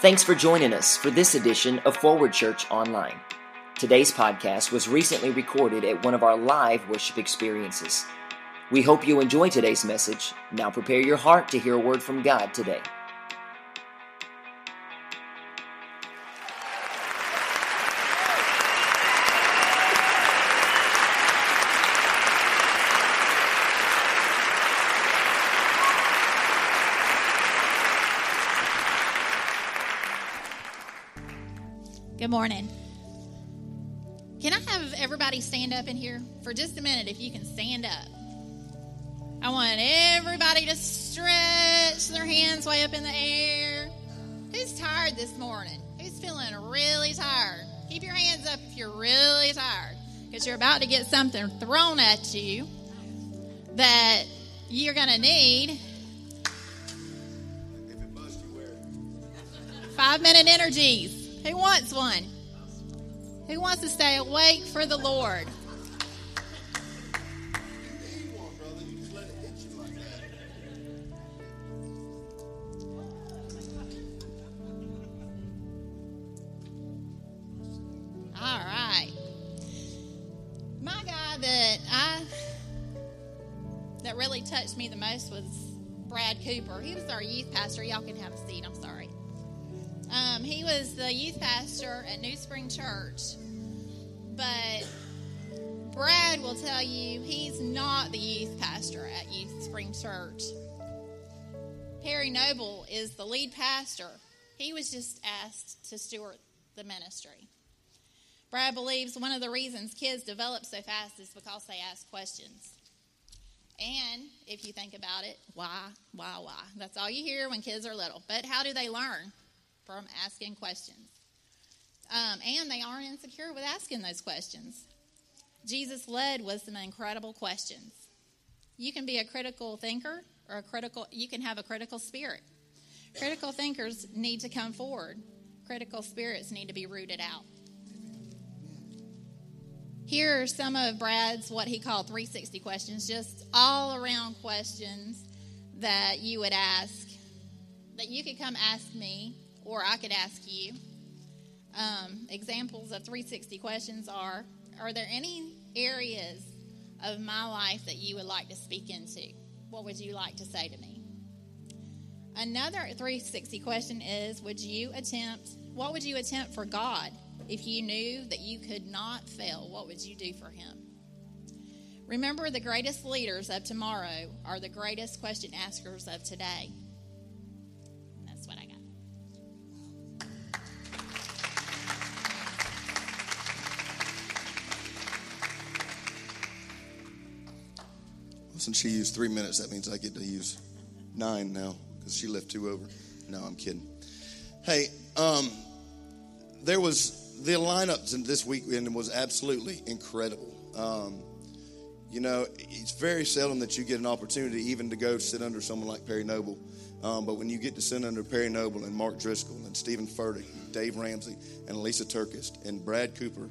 Thanks for joining us for this edition of Forward Church Online. Today's podcast was recently recorded at one of our live worship experiences. We hope you enjoy today's message. Now prepare your heart to hear a word from God today. Morning. Can I have everybody stand up in here for just a minute if you can stand up? I want everybody to stretch their hands way up in the air. Who's tired this morning? Who's feeling really tired? Keep your hands up if you're really tired because you're about to get something thrown at you that you're going to need. Five minute energies. Who wants one? Who wants to stay awake for the Lord? All right. My guy that I that really touched me the most was Brad Cooper. He was our youth pastor. Y'all can have a seat. I'm sorry. Um, he was the youth pastor at New Spring Church, but Brad will tell you he's not the youth pastor at Youth Spring Church. Perry Noble is the lead pastor. He was just asked to steward the ministry. Brad believes one of the reasons kids develop so fast is because they ask questions. And if you think about it, why, why, why? That's all you hear when kids are little. But how do they learn? From asking questions. Um, and they aren't insecure with asking those questions. Jesus led with some incredible questions. You can be a critical thinker or a critical, you can have a critical spirit. Critical thinkers need to come forward, critical spirits need to be rooted out. Here are some of Brad's what he called 360 questions, just all around questions that you would ask, that you could come ask me, or I could ask you. Um, examples of 360 questions are Are there any areas of my life that you would like to speak into? What would you like to say to me? Another 360 question is Would you attempt, what would you attempt for God if you knew that you could not fail? What would you do for Him? Remember, the greatest leaders of tomorrow are the greatest question askers of today. Since she used three minutes, that means I get to use nine now because she left two over. No, I'm kidding. Hey, um, there was the lineups in this weekend was absolutely incredible. Um, you know, it's very seldom that you get an opportunity even to go sit under someone like Perry Noble. Um, but when you get to sit under Perry Noble and Mark Driscoll and Steven Furtick, Dave Ramsey and Lisa TerKeurst and Brad Cooper,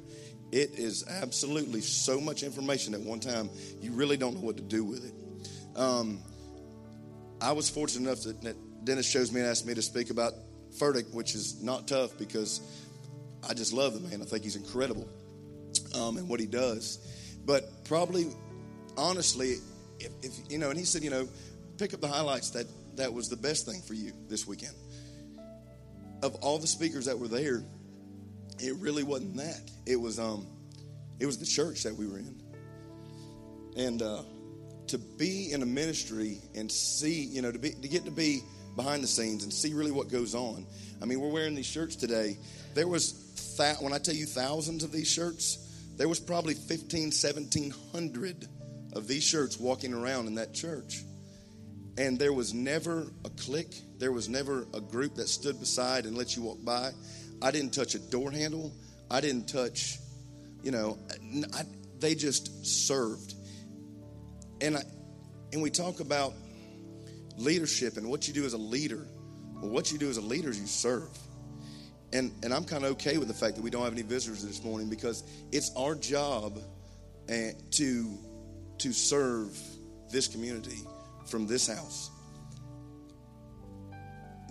it is absolutely so much information at one time you really don't know what to do with it. Um, I was fortunate enough that, that Dennis chose me and asked me to speak about Furtick, which is not tough because I just love the man. I think he's incredible um, and what he does. But probably, honestly, if, if you know, and he said, you know, pick up the highlights that that was the best thing for you this weekend. Of all the speakers that were there, it really wasn't that. It was um, it was the church that we were in, and uh, to be in a ministry and see, you know, to be to get to be behind the scenes and see really what goes on. I mean, we're wearing these shirts today. There was th- when I tell you thousands of these shirts, there was probably 15, 1700 of these shirts walking around in that church. And there was never a clique. There was never a group that stood beside and let you walk by. I didn't touch a door handle. I didn't touch, you know, I, they just served. And I, and we talk about leadership and what you do as a leader. Well, what you do as a leader is you serve. And and I'm kind of okay with the fact that we don't have any visitors this morning because it's our job uh, to to serve this community from this house.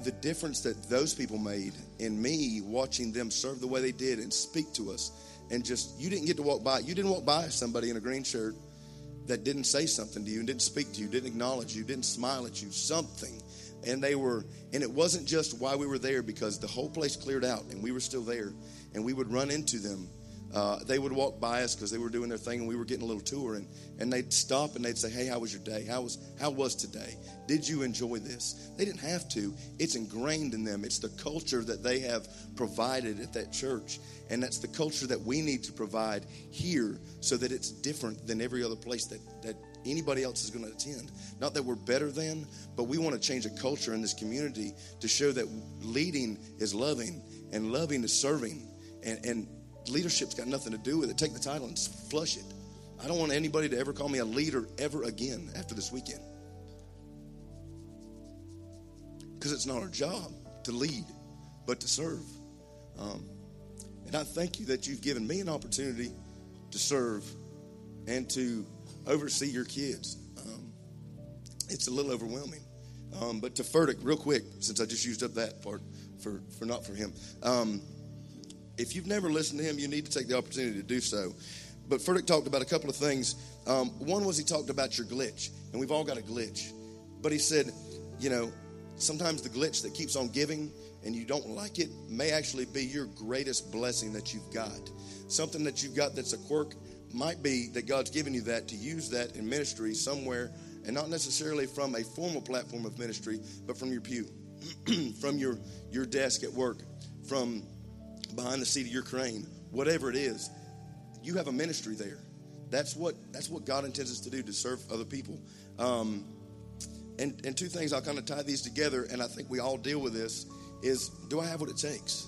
The difference that those people made in me watching them serve the way they did and speak to us. And just you didn't get to walk by you didn't walk by somebody in a green shirt that didn't say something to you and didn't speak to you didn't acknowledge you didn't smile at you something. And they were and it wasn't just why we were there because the whole place cleared out and we were still there and we would run into them uh, they would walk by us because they were doing their thing and we were getting a little tour and, and they'd stop and they'd say hey how was your day? How was how was today? Did you enjoy this? They didn't have to. It's ingrained in them. It's the culture that they have provided at that church and that's the culture that we need to provide here so that it's different than every other place that, that anybody else is going to attend. Not that we're better than but we want to change a culture in this community to show that leading is loving and loving is serving and, and leadership's got nothing to do with it. Take the title and flush it. I don't want anybody to ever call me a leader ever again after this weekend. Because it's not our job to lead, but to serve. Um, and I thank you that you've given me an opportunity to serve and to oversee your kids. Um, it's a little overwhelming. Um, but to Furtick, real quick, since I just used up that part for, for not for him. If you've never listened to him, you need to take the opportunity to do so. But Furtick talked about a couple of things. Um, one was he talked about your glitch, and we've all got a glitch. But he said, you know, sometimes the glitch that keeps on giving and you don't like it may actually be your greatest blessing that you've got. Something that you've got that's a quirk might be that God's given you that to use that in ministry somewhere, and not necessarily from a formal platform of ministry, but from your pew, from your, your desk at work, from behind the seat of your crane, whatever it is, you have a ministry there. That's what that's what God intends us to do to serve other people. Um, and and two things I'll kind of tie these together, and I think we all deal with this: is do I have what it takes?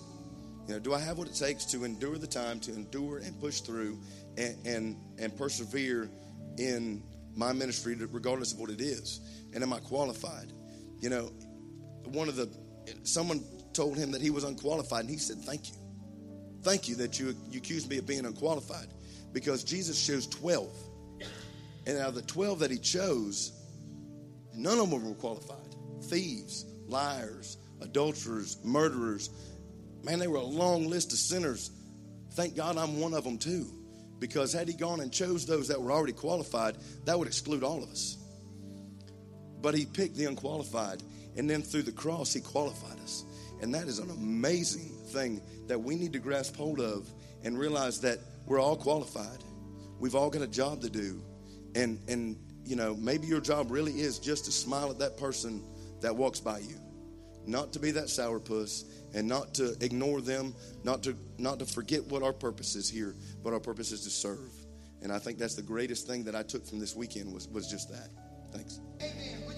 You know, do I have what it takes to endure the time, to endure and push through, and and, and persevere in my ministry, regardless of what it is? And am I qualified? You know, one of the someone told him that he was unqualified, and he said, "Thank you." Thank you that you, you accused me of being unqualified because Jesus chose 12. And out of the 12 that he chose, none of them were qualified thieves, liars, adulterers, murderers. Man, they were a long list of sinners. Thank God I'm one of them too. Because had he gone and chose those that were already qualified, that would exclude all of us. But he picked the unqualified. And then through the cross, he qualified us. And that is an amazing thing that we need to grasp hold of and realize that we're all qualified. We've all got a job to do. And and you know, maybe your job really is just to smile at that person that walks by you. Not to be that sourpuss and not to ignore them, not to not to forget what our purpose is here, but our purpose is to serve. And I think that's the greatest thing that I took from this weekend was was just that. Thanks. Amen.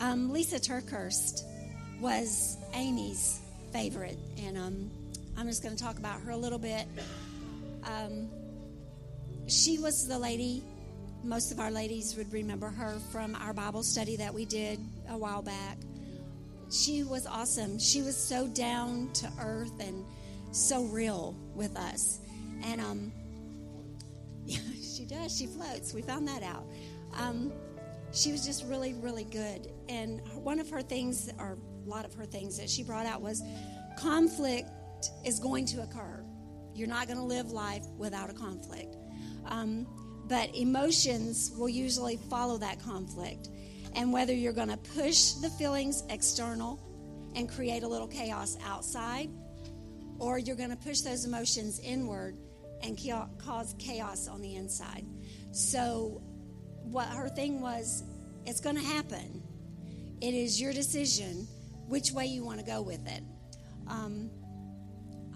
Um, Lisa TerKeurst was Amy's favorite, and um, I'm just going to talk about her a little bit. Um, she was the lady most of our ladies would remember her from our Bible study that we did a while back. She was awesome. She was so down to earth and so real with us. And um, she does. She floats. We found that out. Um, she was just really, really good. And one of her things, or a lot of her things that she brought out was conflict is going to occur. You're not going to live life without a conflict. Um, but emotions will usually follow that conflict. And whether you're going to push the feelings external and create a little chaos outside, or you're going to push those emotions inward and cause chaos on the inside. So, what her thing was, it's going to happen. It is your decision which way you want to go with it. Um,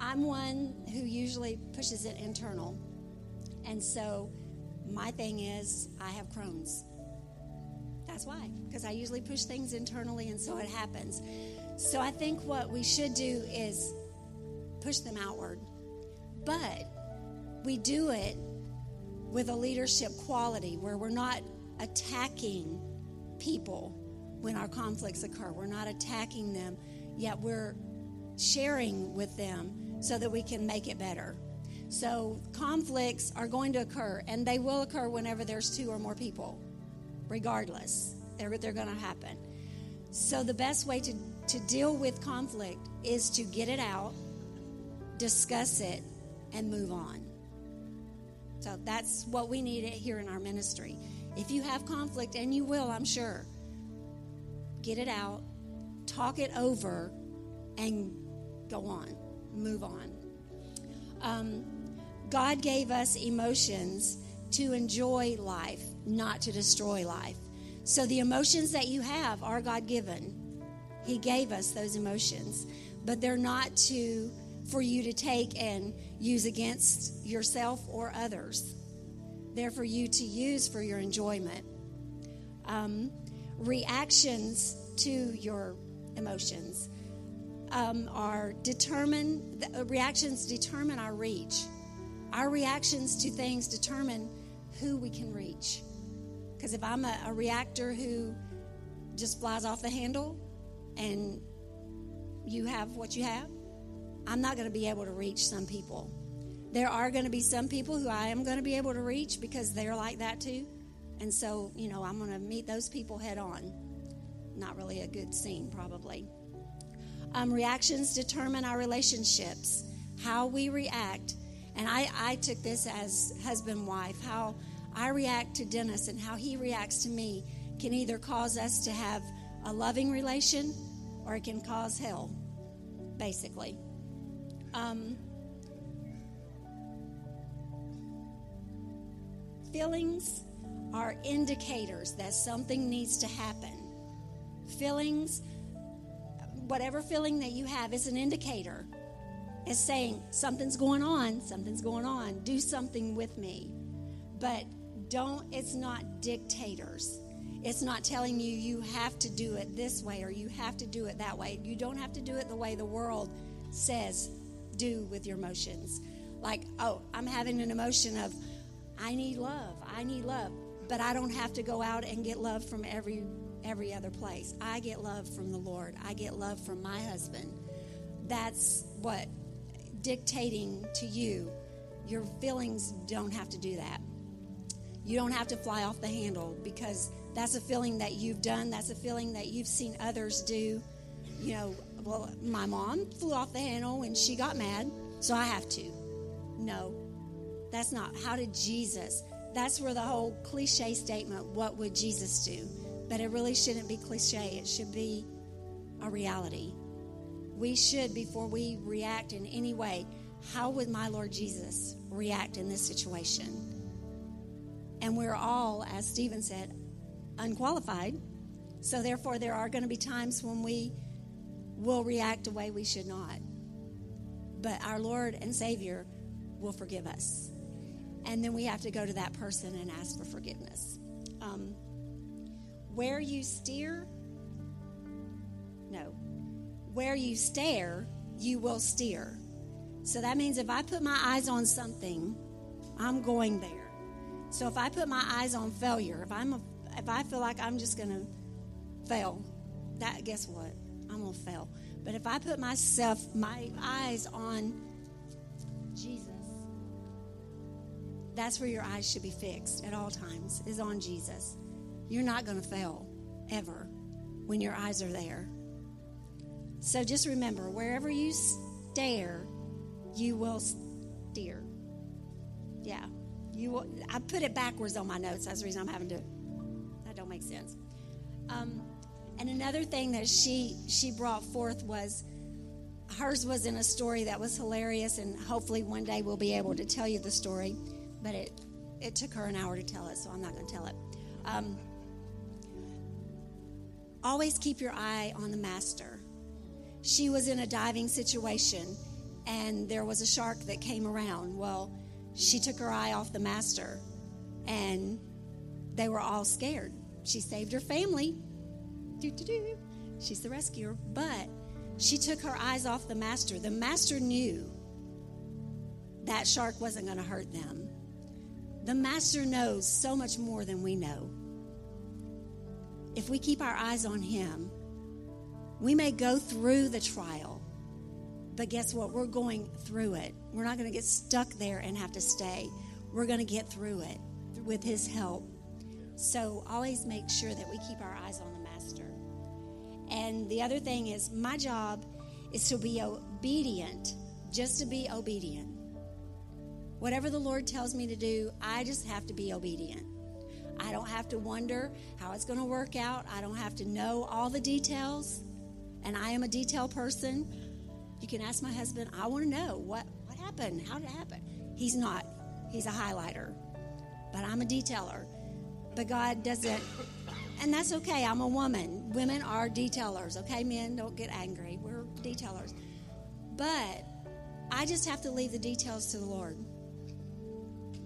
I'm one who usually pushes it internal. And so, my thing is, I have Crohn's. That's why, because I usually push things internally, and so it happens. So I think what we should do is push them outward. But we do it with a leadership quality where we're not attacking people when our conflicts occur. We're not attacking them, yet we're sharing with them so that we can make it better. So, conflicts are going to occur, and they will occur whenever there's two or more people, regardless. They're, they're going to happen. So, the best way to, to deal with conflict is to get it out, discuss it, and move on. So, that's what we need here in our ministry. If you have conflict, and you will, I'm sure, get it out, talk it over, and go on, move on. Um, God gave us emotions to enjoy life, not to destroy life. So the emotions that you have are God given. He gave us those emotions, but they're not to for you to take and use against yourself or others. They're for you to use for your enjoyment. Um, reactions to your emotions um, are determine the reactions determine our reach. Our reactions to things determine who we can reach. Because if I'm a, a reactor who just flies off the handle and you have what you have, I'm not going to be able to reach some people. There are going to be some people who I am going to be able to reach because they're like that too. And so, you know, I'm going to meet those people head on. Not really a good scene, probably. Um, reactions determine our relationships, how we react. And I, I took this as husband wife, how I react to Dennis and how he reacts to me can either cause us to have a loving relation or it can cause hell, basically. Um, feelings are indicators that something needs to happen. Feelings, whatever feeling that you have, is an indicator. It's saying something's going on, something's going on, do something with me. But don't, it's not dictators. It's not telling you you have to do it this way or you have to do it that way. You don't have to do it the way the world says do with your emotions. Like, oh, I'm having an emotion of, I need love, I need love. But I don't have to go out and get love from every every other place. I get love from the Lord. I get love from my husband. That's what dictating to you. Your feelings don't have to do that. You don't have to fly off the handle because that's a feeling that you've done. That's a feeling that you've seen others do. You know, well, my mom flew off the handle when she got mad, so I have to. No, that's not. How did Jesus? That's where the whole cliche statement, what would Jesus do? But it really shouldn't be cliche, it should be a reality. We should, before we react in any way, how would my Lord Jesus react in this situation? And we're all, as Stephen said, unqualified. So, therefore, there are going to be times when we will react a way we should not. But our Lord and Savior will forgive us and then we have to go to that person and ask for forgiveness. Um, where you steer, no, where you stare, you will steer. So that means if I put my eyes on something, I'm going there. So if I put my eyes on failure, if I'm a, if I feel like I'm just going to fail, that guess what? I'm going to fail. But if I put myself my eyes on Jesus that's where your eyes should be fixed at all times, is on Jesus. You're not going to fail ever when your eyes are there. So just remember wherever you stare, you will steer. Yeah. You will, I put it backwards on my notes. That's the reason I'm having to. That don't make sense. Um, and another thing that she she brought forth was hers was in a story that was hilarious, and hopefully one day we'll be able to tell you the story but it it took her an hour to tell it, so I'm not going to tell it. Um, always keep your eye on the master. She was in a diving situation, and there was a shark that came around. Well, she took her eye off the master, and they were all scared. She saved her family. She's the rescuer, but she took her eyes off the master. The master knew that shark wasn't going to hurt them. The Master knows so much more than we know. if we keep our eyes on Him, we may go through the trial, but guess what? We're going through it. We're not going to get stuck there and have to stay. We're going to get through it with His help. So always make sure that we keep our eyes on. And the other thing is, my job is to be obedient, just to be obedient. Whatever the Lord tells me to do, I just have to be obedient. I don't have to wonder how it's going to work out. I don't have to know all the details. And I am a detail person. You can ask my husband, I want to know what, what happened? How did it happen? He's not. He's a highlighter. But I'm a detailer. But God doesn't, and that's okay. I'm a woman. Women are detailers, okay? Men, don't get angry. We're detailers. But I just have to leave the details to the Lord.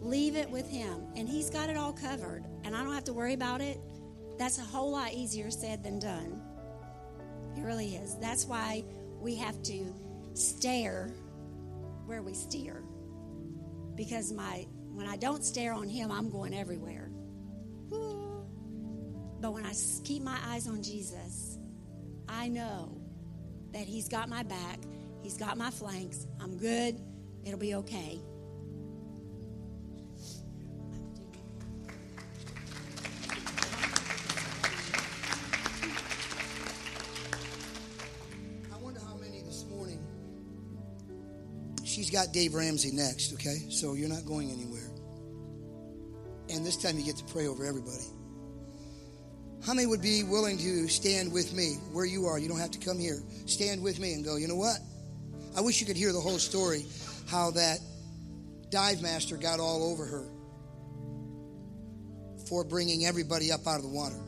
Leave it with Him, and He's got it all covered, and I don't have to worry about it. That's a whole lot easier said than done. It really is. That's why we have to stare where we steer. Because my when I don't stare on Him, I'm going everywhere. But when I keep my eyes on Jesus, I know that He's got my back, He's got my flanks. I'm good. It'll be okay. I wonder how many this morning. She's got Dave Ramsey next, okay? So you're not going anywhere. And this time you get to pray over everybody. How many would be willing to stand with me where you are? You don't have to come here. Stand with me and go, you know what? I wish you could hear the whole story how that dive master got all over her for bringing everybody up out of the water.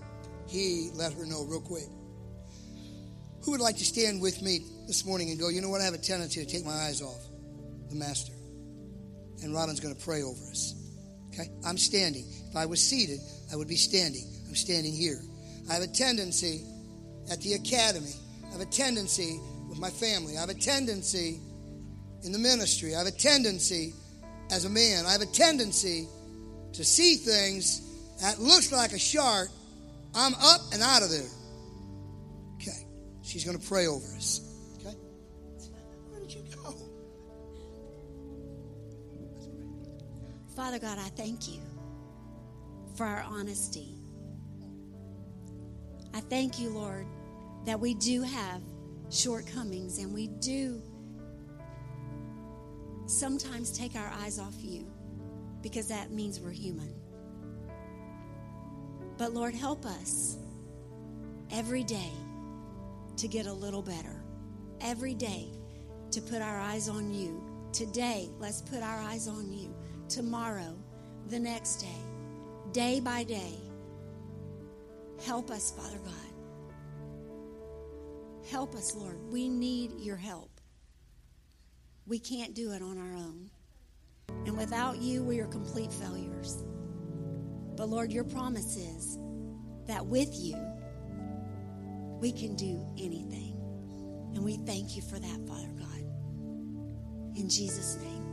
He let her know real quick. Who would like to stand with me this morning and go, you know what? I have a tendency to take my eyes off the master. And Rodden's going to pray over us. Okay? I'm standing. If I was seated, I would be standing. I'm standing here. I have a tendency at the academy, I have a tendency with my family, I have a tendency in the ministry, I have a tendency as a man, I have a tendency to see things that looks like a shark. I'm up and out of there. Okay. She's going to pray over us. Okay? Where did you go? Father God, I thank you for our honesty. I thank you, Lord, that we do have shortcomings and we do sometimes take our eyes off you because that means we're human. But Lord, help us every day to get a little better. Every day to put our eyes on you. Today, let's put our eyes on you. Tomorrow, the next day, day by day. Help us, Father God. Help us, Lord. We need your help. We can't do it on our own. And without you, we are complete failures. But Lord, your promise is that with you, we can do anything. And we thank you for that, Father God. In Jesus' name,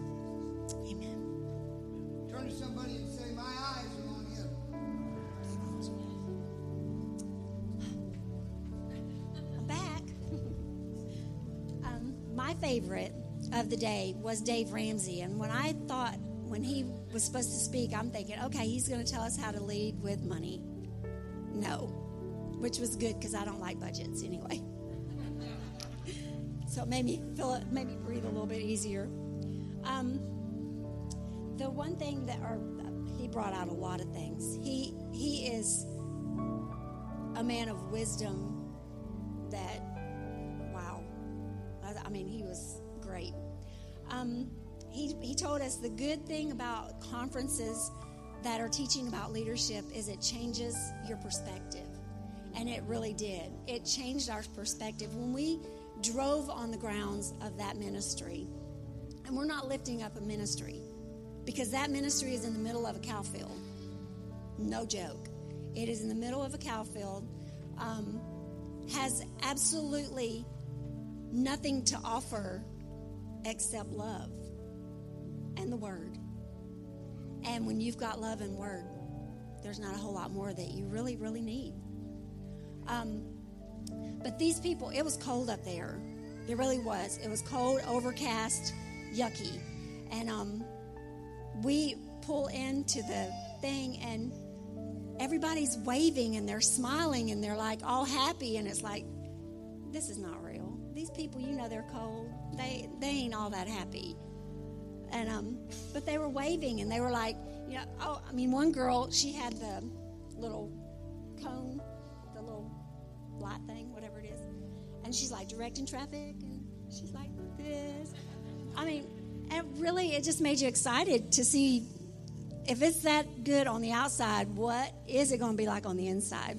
amen. Turn to somebody favorite of the day was Dave Ramsey. And when I thought, when he was supposed to speak, I'm thinking, okay, he's going to tell us how to lead with money. No, which was good because I don't like budgets anyway. so it made me feel it, made me breathe a little bit easier. Um, the one thing that, he brought out a lot of things. He he is a man of wisdom that, I, mean, he was great. Um, he, he told us the good thing about conferences that are teaching about leadership is it changes your perspective. And it really did. It changed our perspective. When we drove on the grounds of that ministry, and we're not lifting up a ministry because that ministry is in the middle of a cow field. No joke. It is in the middle of a cow field, um, has absolutely nothing to offer except love and the word. And when you've got love and word, there's not a whole lot more that you really, really need. Um, but these people, it was cold up there. It really was. It was cold, overcast, yucky. And um, we pull into the thing, and everybody's waving and they're smiling and they're like all happy. And it's like, this is not. These people, you know, they're cold. They they ain't all that happy. And um, but they were waving and they were like, you know, oh, I mean, one girl, she had the little cone, the little light thing, whatever it is, and she's like directing traffic, and she's like this. I mean, and really, it just made you excited to see if it's that good on the outside, what is it going to be like on the inside?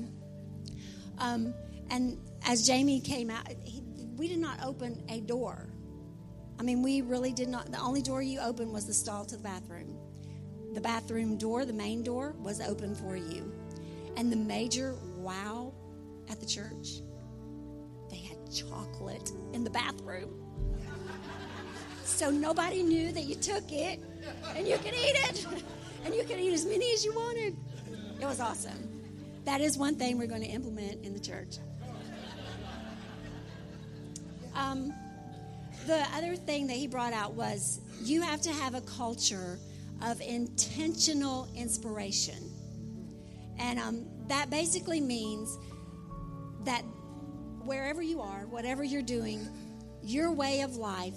Um, and as Jamie came out, he, we did not open a door. I mean, we really did not. The only door you opened was the stall to the bathroom. The bathroom door, the main door, was open for you. And the major wow at the church, they had chocolate in the bathroom. So nobody knew that you took it and you could eat it. And you could eat as many as you wanted. It was awesome. That is one thing we're going to implement in the church. Um, the other thing that he brought out was you have to have a culture of intentional inspiration. And um, that basically means that wherever you are, whatever you're doing, your way of life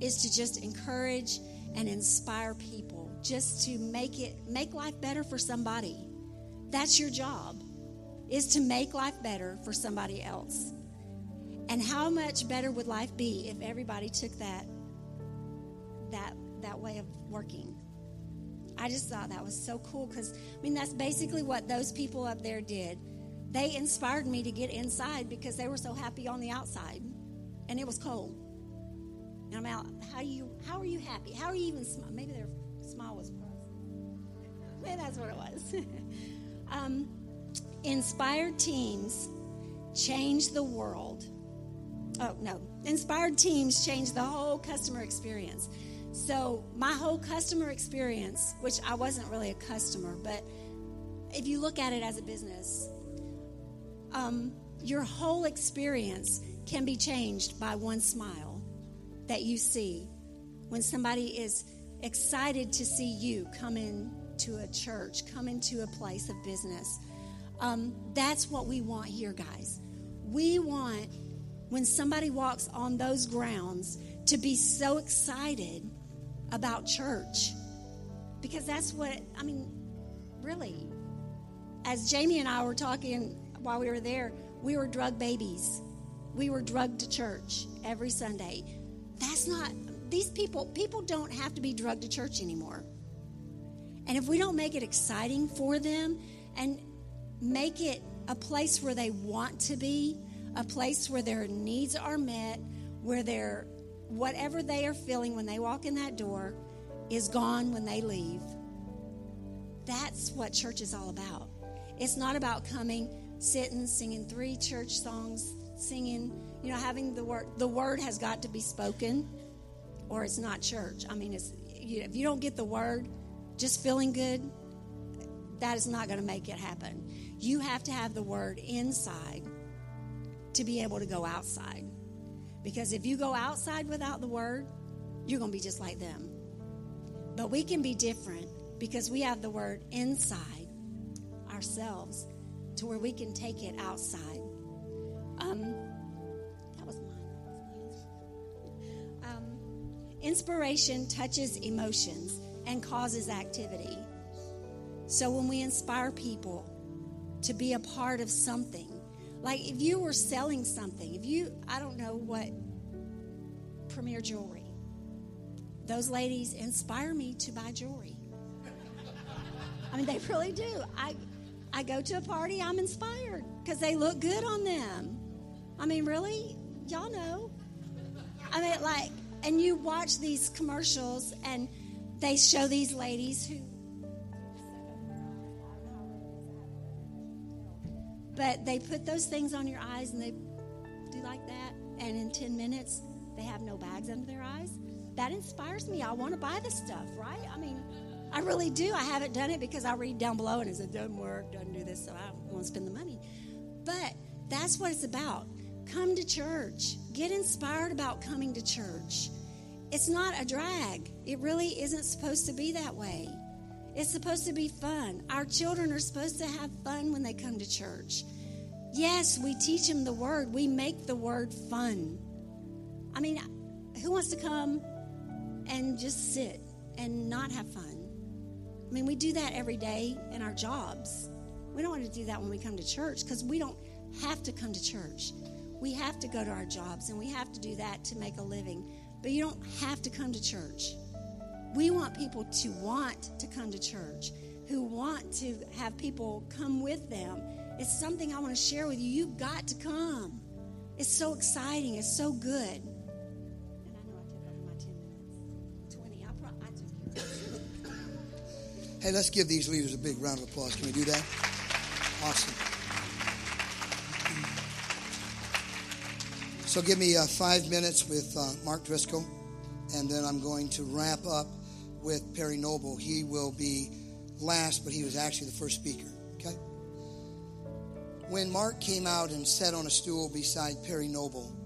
is to just encourage and inspire people, just to make it make life better for somebody. That's your job, is to make life better for somebody else. And how much better would life be if everybody took that that that way of working? I just thought that was so cool because I mean that's basically what those people up there did. They inspired me to get inside because they were so happy on the outside, and it was cold. And I'm out. How you? How are you happy? How are you even? Sm- Maybe their smile was. Maybe that's what it was. um, inspired teams change the world oh no. Inspired teams change the whole customer experience. So my whole customer experience which i wasn't really a customer but if you look at it as a business um, your whole experience can be changed by one smile that you see when somebody is excited to see you come into a church come into a place of business. Um, that's what we want here guys. We want when somebody walks on those grounds to be so excited about church. Because that's what, I mean, really, as Jamie and I were talking while we were there, we were drug babies. We were drugged to church every Sunday. That's not, these people, people don't have to be drugged to church anymore. And if we don't make it exciting for them and make it a place where they want to be, a place where their needs are met, where their whatever they are feeling when they walk in that door is gone when they leave. That's what church is all about. It's not about coming, sitting, singing three church songs, singing, you know, having the word. The word has got to be spoken, or it's not church. I mean, it's if you don't get the word, just feeling good, that is not going to make it happen. You have to have the word inside to be able to go outside. Because if you go outside without the word, you're going to be just like them. But we can be different because we have the word inside ourselves to where we can take it outside. Um, that was mine. Um, inspiration touches emotions and causes activity. So when we inspire people to be a part of something, like if you were selling something, if you, I don't know what, premier jewelry, those ladies inspire me to buy jewelry. I mean, they really do. I, I go to a party, I'm inspired because they look good on them. I mean, really? Y'all know. I mean, like, and you watch these commercials and they show these ladies who But they put those things on your eyes and they do like that. And in 10 minutes, they have no bags under their eyes. That inspires me. I want to buy the stuff, right? I mean, I really do. I haven't done it because I read down below and it says, doesn't work, doesn't do this, so I to spend the money. But That's what it's about. Come to church. Get inspired about coming to church. It's not a drag. It really isn't supposed to be that way. It's supposed to be fun. Our children are supposed to have fun when they come to church. Yes, we teach them the word, we make the word fun. I mean, who wants to come and just sit and not have fun? I mean, we do that every day in our jobs. We don't want to do that when we come to church because we don't have to come to church. We have to go to our jobs and we have to do that to make a living. But you don't have to come to church. We want people to want to come to church, who want to have people come with them. It's something I want to share with you. You've got to come. It's so exciting. It's so good. And I know I took over my 10 minutes. 20. I, pro- I took care of it. Hey, let's give these leaders a big round of applause. Can we do that? Awesome. So give me uh, five minutes with uh, Mark Driscoll, and then I'm going to wrap up with Perry Noble. He will be last, but he was actually the first speaker. Okay? When Mark came out and sat on a stool beside Perry Noble,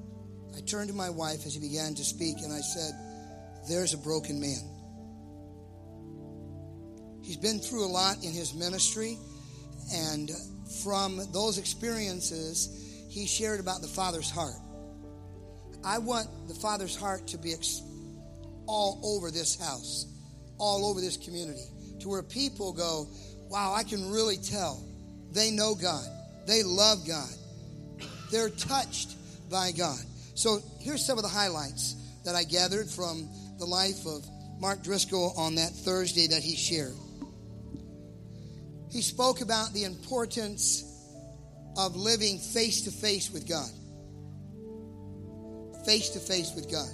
I turned to my wife as he began to speak, and I said, There's a broken man. He's been through a lot in his ministry, and from those experiences, he shared about the Father's heart. I want the Father's heart to be all over this house, all over this community, to where people go, wow, I can really tell they know God, they love God, they're touched by God. So here's some of the highlights that I gathered from the life of Mark Driscoll on that Thursday that he shared. He spoke about the importance of living face to face with God. Face to face with God.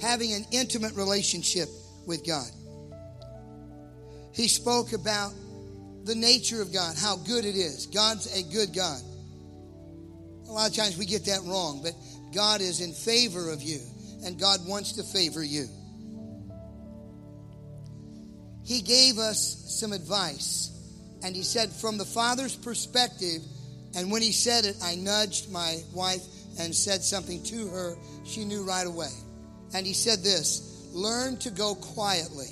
Having an intimate relationship with God. He spoke about the nature of God, how good it is. God's a good God. A lot of times we get that wrong, but God is in favor of you, and God wants to favor you. He gave us some advice, and he said, from the Father's perspective, and when he said it, I nudged my wife and said something to her. She knew right away. And he said this learn to go quietly.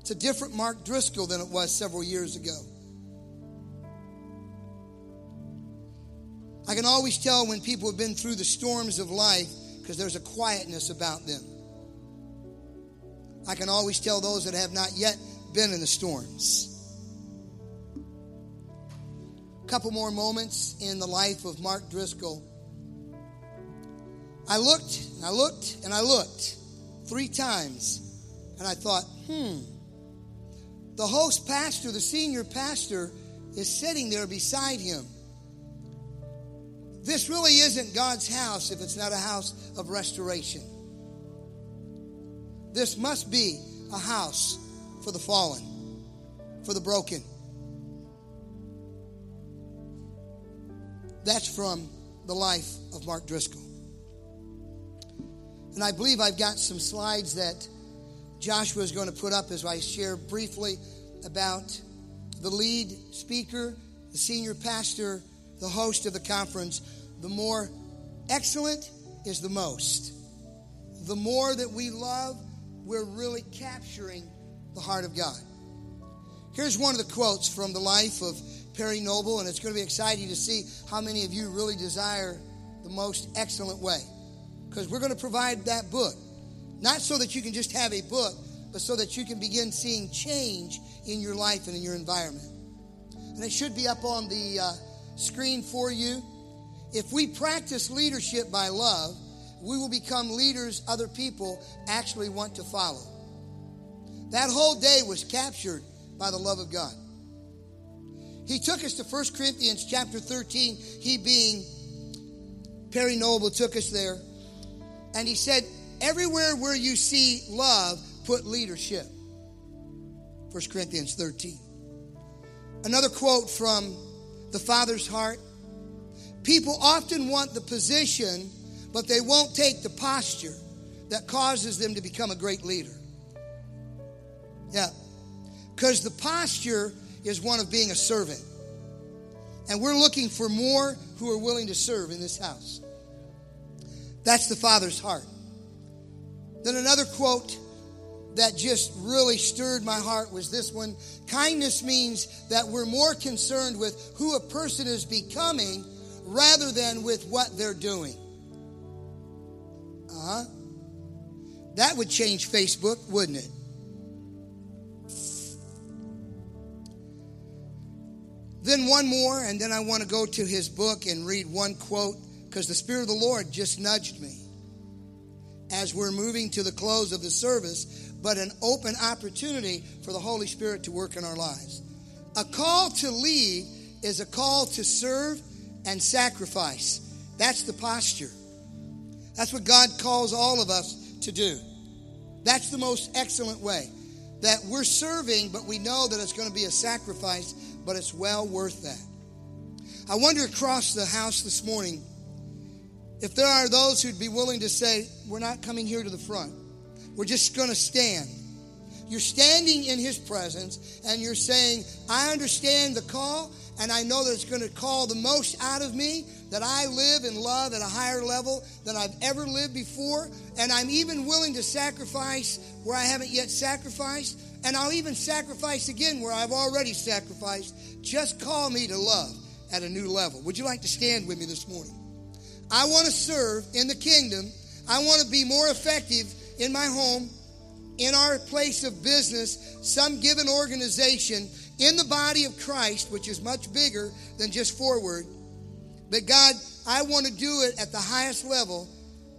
It's a different Mark Driscoll than it was several years ago. I can always tell when people have been through the storms of life because there's a quietness about them. I can always tell those that have not yet been in the storms. A couple more moments in the life of Mark Driscoll. I looked, and I looked, and I looked three times, and I thought, hmm, the host pastor, the senior pastor, is sitting there beside him. This really isn't God's house if it's not a house of restoration. This must be a house for the fallen, for the broken. That's from the life of Mark Driscoll. And I believe I've got some slides that Joshua is going to put up as I share briefly about the lead speaker, the senior pastor, the host of the conference. The more excellent is the most. The more that we love, we're really capturing the heart of God. Here's one of the quotes from the life of Perry Noble, and it's going to be exciting to see how many of you really desire the most excellent way. Because we're going to provide that book. Not so that you can just have a book, but so that you can begin seeing change in your life and in your environment. And it should be up on the uh, screen for you. If we practice leadership by love, we will become leaders other people actually want to follow. That whole day was captured by the love of God. He took us to 1 Corinthians chapter 13, he being Perry Noble took us there. And he said, Everywhere where you see love, put leadership. 1 Corinthians 13. Another quote from the Father's heart People often want the position, but they won't take the posture that causes them to become a great leader. Yeah. Because the posture is one of being a servant. And we're looking for more who are willing to serve in this house. That's the Father's heart. Then another quote that just really stirred my heart was this one kindness means that we're more concerned with who a person is becoming rather than with what they're doing. Uh huh. That would change Facebook, wouldn't it? Then one more, and then I want to go to his book and read one quote because the Spirit of the Lord just nudged me as we're moving to the close of the service, but an open opportunity for the Holy Spirit to work in our lives. A call to lead is a call to serve and sacrifice. That's the posture. That's what God calls all of us to do. That's the most excellent way. That we're serving, but we know that it's going to be a sacrifice, but it's well worth that. I wonder across the house this morning if there are those who'd be willing to say, We're not coming here to the front, we're just going to stand. You're standing in His presence and you're saying, I understand the call and I know that it's going to call the most out of me, that I live and love at a higher level than I've ever lived before, and I'm even willing to sacrifice where I haven't yet sacrificed, and I'll even sacrifice again where I've already sacrificed. Just call me to love at a new level. Would you like to stand with me this morning? I want to serve in the kingdom. I want to be more effective in my home, in our place of business, some given organization, in the body of Christ, which is much bigger than just forward. But God, I want to do it at the highest level.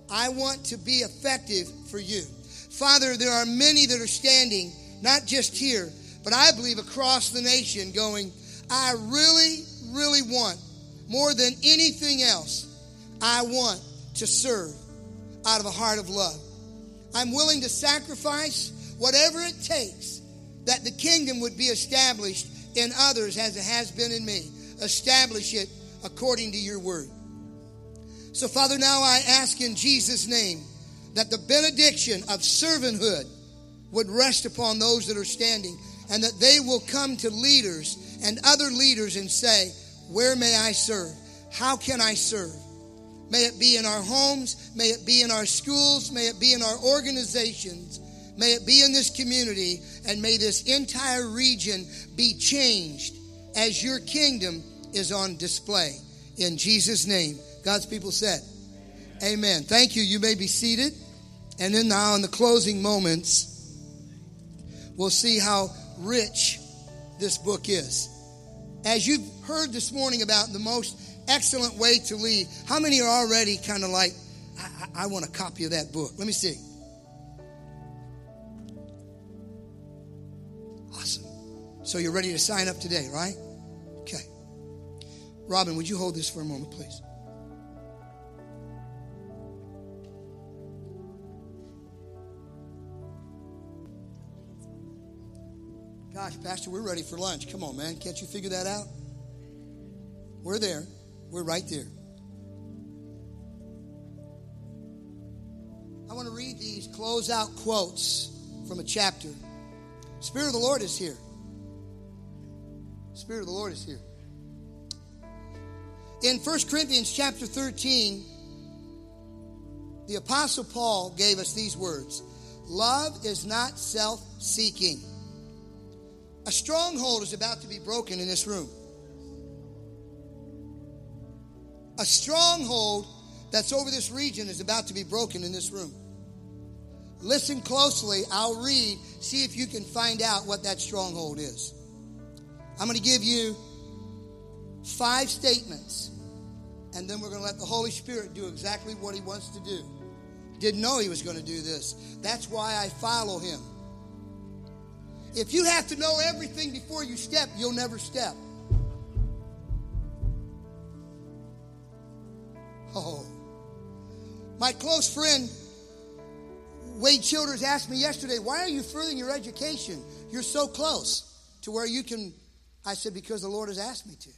I want to be effective for you. Father, there are many that are standing, not just here, but I believe across the nation, going, I really, really want more than anything else, I want to serve out of a heart of love. I'm willing to sacrifice whatever it takes that the kingdom would be established in others as it has been in me. Establish it according to your word. So, Father, now I ask in Jesus' name that the benediction of servanthood would rest upon those that are standing and that they will come to leaders and other leaders and say, Where may I serve? How can I serve? May it be in our homes, may it be in our schools, may it be in our organizations, may it be in this community, and may this entire region be changed as your kingdom is on display. In Jesus' name, God's people said, Amen. Thank you. You may be seated. And then now, in the closing moments, we'll see how rich this book is. As you've heard this morning about the most excellent way to lead, how many are already kind of like, I, I want a copy of that book? Let me see. Awesome. So you're ready to sign up today, right? Okay. Robin, would you hold this for a moment, please? Gosh, Pastor, we're ready for lunch. Come on, man. Can't you figure that out? We're there. We're right there. I want to read these closeout quotes from a chapter. Spirit of the Lord is here. Spirit of the Lord is here. In 1 Corinthians chapter 13, the Apostle Paul gave us these words Love is not self seeking. A stronghold is about to be broken in this room. A stronghold that's over this region is about to be broken in this room. Listen closely. I'll read. See if you can find out what that stronghold is. I'm going to give you five statements, and then we're going to let the Holy Spirit do exactly what He wants to do. Didn't know He was going to do this. That's why I follow Him. If you have to know everything before you step, you'll never step. My close friend, Wade Childers, asked me yesterday, Why are you furthering your education? You're so close to where you can. I said, Because the Lord has asked me to.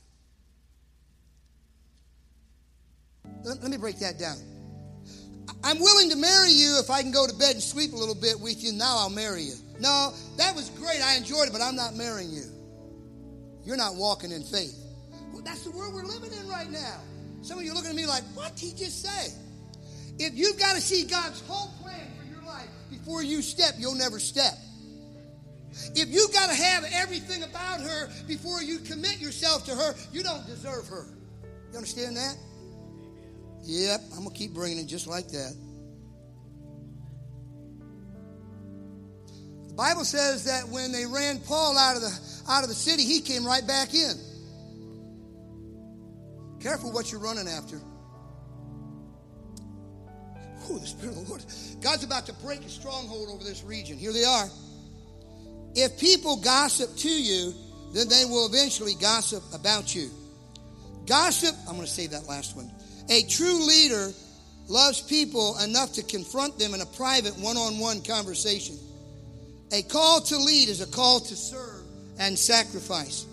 Let, let me break that down. I'm willing to marry you if I can go to bed and sleep a little bit with you. Now I'll marry you. No, that was great. I enjoyed it, but I'm not marrying you. You're not walking in faith. That's the world we're living in right now. Some of you are looking at me like, what did he just say? If you've got to see God's whole plan for your life before you step, you'll never step. If you've got to have everything about her before you commit yourself to her, you don't deserve her. You understand that? Yep, I'm going to keep bringing it just like that. The Bible says that when they ran Paul out of the out of the city, he came right back in. Careful what you're running after. Oh, the Spirit of the Lord. God's about to break a stronghold over this region. Here they are. If people gossip to you, then they will eventually gossip about you. Gossip, I'm going to say that last one. A true leader loves people enough to confront them in a private one on one conversation. A call to lead is a call to serve and sacrifice.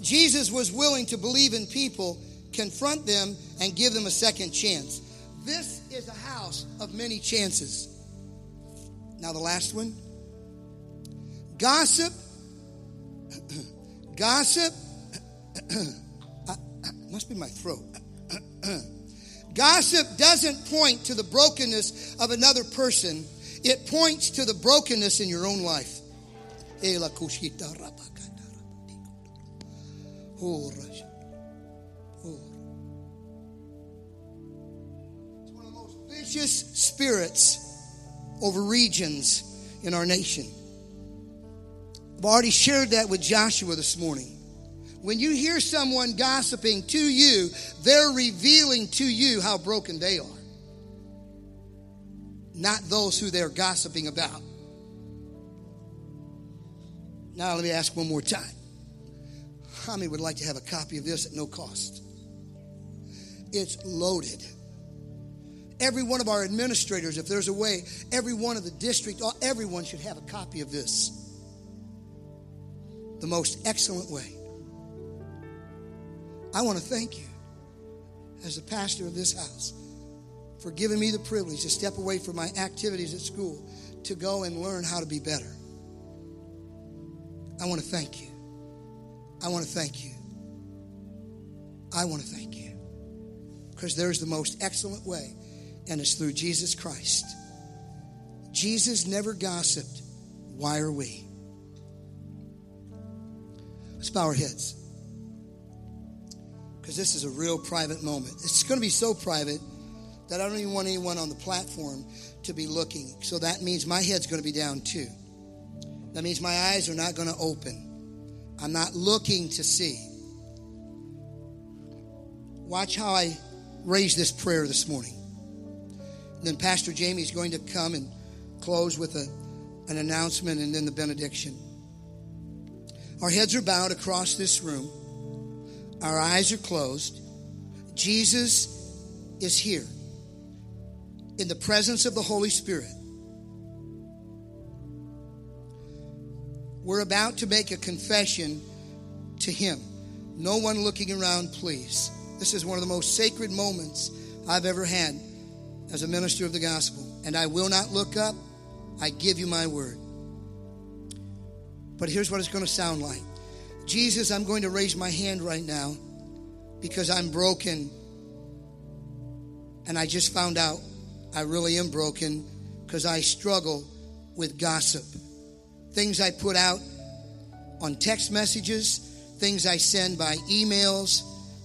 Jesus was willing to believe in people, confront them, and give them a second chance. This is a house of many chances. Now, the last one gossip. gossip. must be my throat. gossip doesn't point to the brokenness of another person, it points to the brokenness in your own life. Eh, oh, spirits over regions in our nation. I've already shared that with Joshua this morning. When you hear someone gossiping to you, they're revealing to you how broken they are, not those who they're gossiping about. Now, let me ask one more time. How many would like to have a copy of this at no cost? It's loaded. Every one of our administrators, if there's a way, every one of the district, uh, everyone should have a copy of this. The most excellent way. I want to thank you as the pastor of this house for giving me the privilege to step away from my activities at school to go and learn how to be better. I want to thank you. I want to thank you. I want to thank you. Because there's the most excellent way, and it's through Jesus Christ. Jesus never gossiped. Why are we? Let's bow our heads. Because this is a real private moment. It's going to be so private that I don't even want anyone on the platform to be looking. So that means my head's going to be down too. That means my eyes are not going to open. I'm not looking to see. Watch how I raise this prayer this morning. Then Pastor Jamie is going to come and close with a, an announcement and then the benediction. Our heads are bowed across this room. Our eyes are closed. Jesus is here in the presence of the Holy Spirit. We're about to make a confession to Him. No one looking around, please. This is one of the most sacred moments I've ever had as a minister of the gospel. And I will not look up. I give you my word. But here's what it's going to sound like Jesus, I'm going to raise my hand right now because I'm broken. And I just found out I really am broken because I struggle with gossip things I put out on text messages, things I send by emails,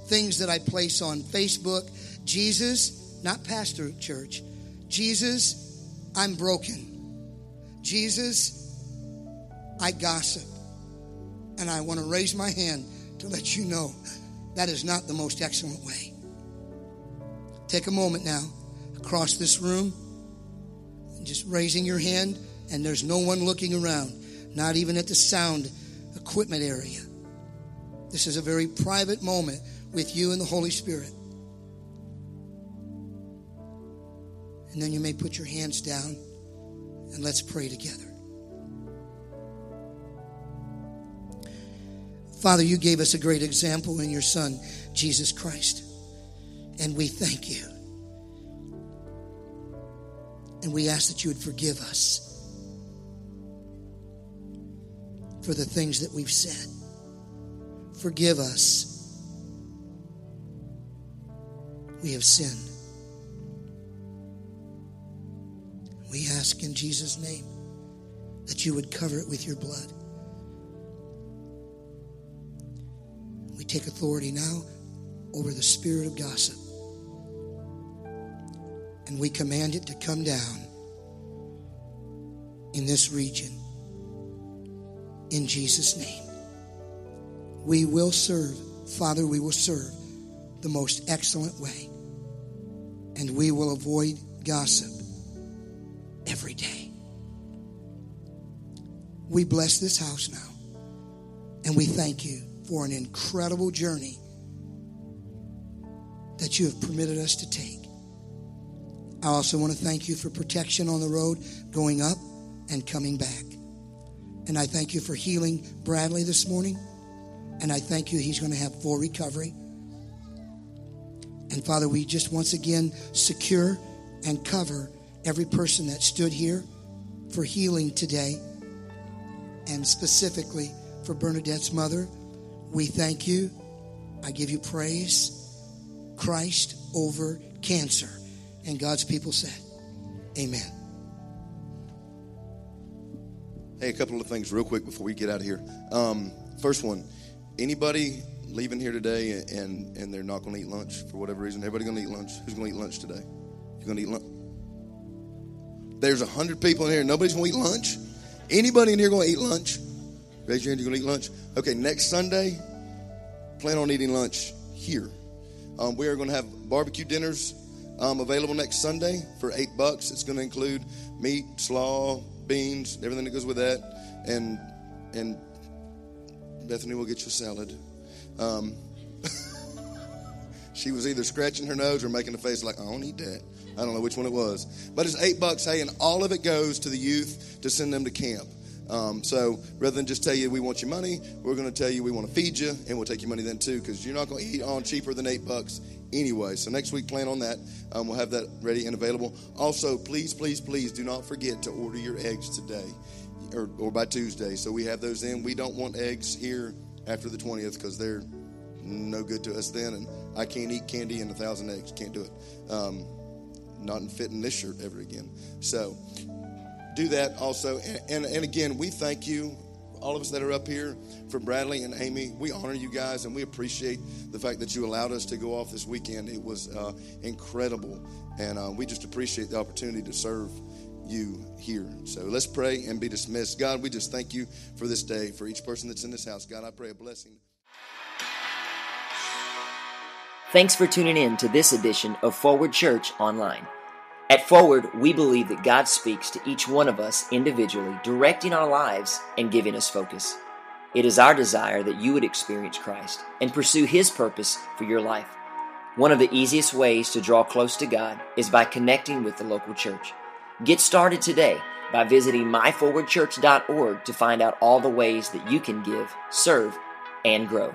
things that I place on Facebook. Jesus, not pastor church, Jesus, I'm broken. Jesus, I gossip. And I want to raise my hand to let you know that is not the most excellent way. Take a moment now across this room, just raising your hand and there's no one looking around, not even at the sound equipment area. This is a very private moment with you and the Holy Spirit. And then you may put your hands down and let's pray together. Father, you gave us a great example in your Son, Jesus Christ. And we thank you. And we ask that you would forgive us for the things that we've said. Forgive us. We have sinned. We ask in Jesus' name that you would cover it with your blood. We take authority now over the spirit of gossip. And we command it to come down in this region. In Jesus' name. We will serve, Father, we will serve the most excellent way. And we will avoid gossip every day. We bless this house now. And we thank you for an incredible journey that you have permitted us to take. I also want to thank you for protection on the road going up and coming back. And I thank you for healing Bradley this morning. And I thank you he's going to have full recovery. And Father, we just once again secure and cover every person that stood here for healing today and specifically for Bernadette's mother. We thank you. I give you praise. Christ over cancer. And God's people said, Amen. Hey, a couple of things real quick before we get out of here. Um, first one, anybody leaving here today and, and they're not going to eat lunch for whatever reason? Everybody going to eat lunch? Who's going to eat lunch today? You're going to eat lunch? There's a hundred people in here. Nobody's going to eat lunch. Anybody in here going to eat lunch? Raise your hand. You're going to eat lunch. Okay, next Sunday, plan on eating lunch here. Um, we are going to have barbecue dinners um, available next Sunday for eight bucks. It's going to include meat, slaw, beans, everything that goes with that, and and Bethany will get you a salad. Um, she was either scratching her nose or making a face like I don't eat that. I don't know which one it was, but it's eight bucks. Hey, and all of it goes to the youth to send them to camp. Um, so rather than just tell you we want your money, we're going to tell you we want to feed you, and we'll take your money then too, because you're not going to eat on cheaper than eight bucks anyway. So next week, plan on that. Um, we'll have that ready and available. Also, please, please, please do not forget to order your eggs today or, or by Tuesday. So we have those in. We don't want eggs here after the 20th because they're no good to us then, and I can't eat candy and a thousand eggs. Can't do it. Um, not in fitting this shirt ever again. So do that also. And, and, and, again, we thank you, all of us that are up here, for Bradley and Amy. We honor you guys and we appreciate the fact that you allowed us to go off this weekend. It was uh, incredible. And uh, we just appreciate the opportunity to serve you here. So let's pray and be dismissed. God, we just thank you for this day, for each person that's in this house. God, I pray a blessing. Thanks for tuning in to this edition of Forward Church Online. At Forward, we believe that God speaks to each one of us individually, directing our lives and giving us focus. It is our desire that you would experience Christ and pursue His purpose for your life. One of the easiest ways to draw close to God is by connecting with the local church. Get started today by visiting myforwardchurch.org to find out all the ways that you can give, serve, and grow.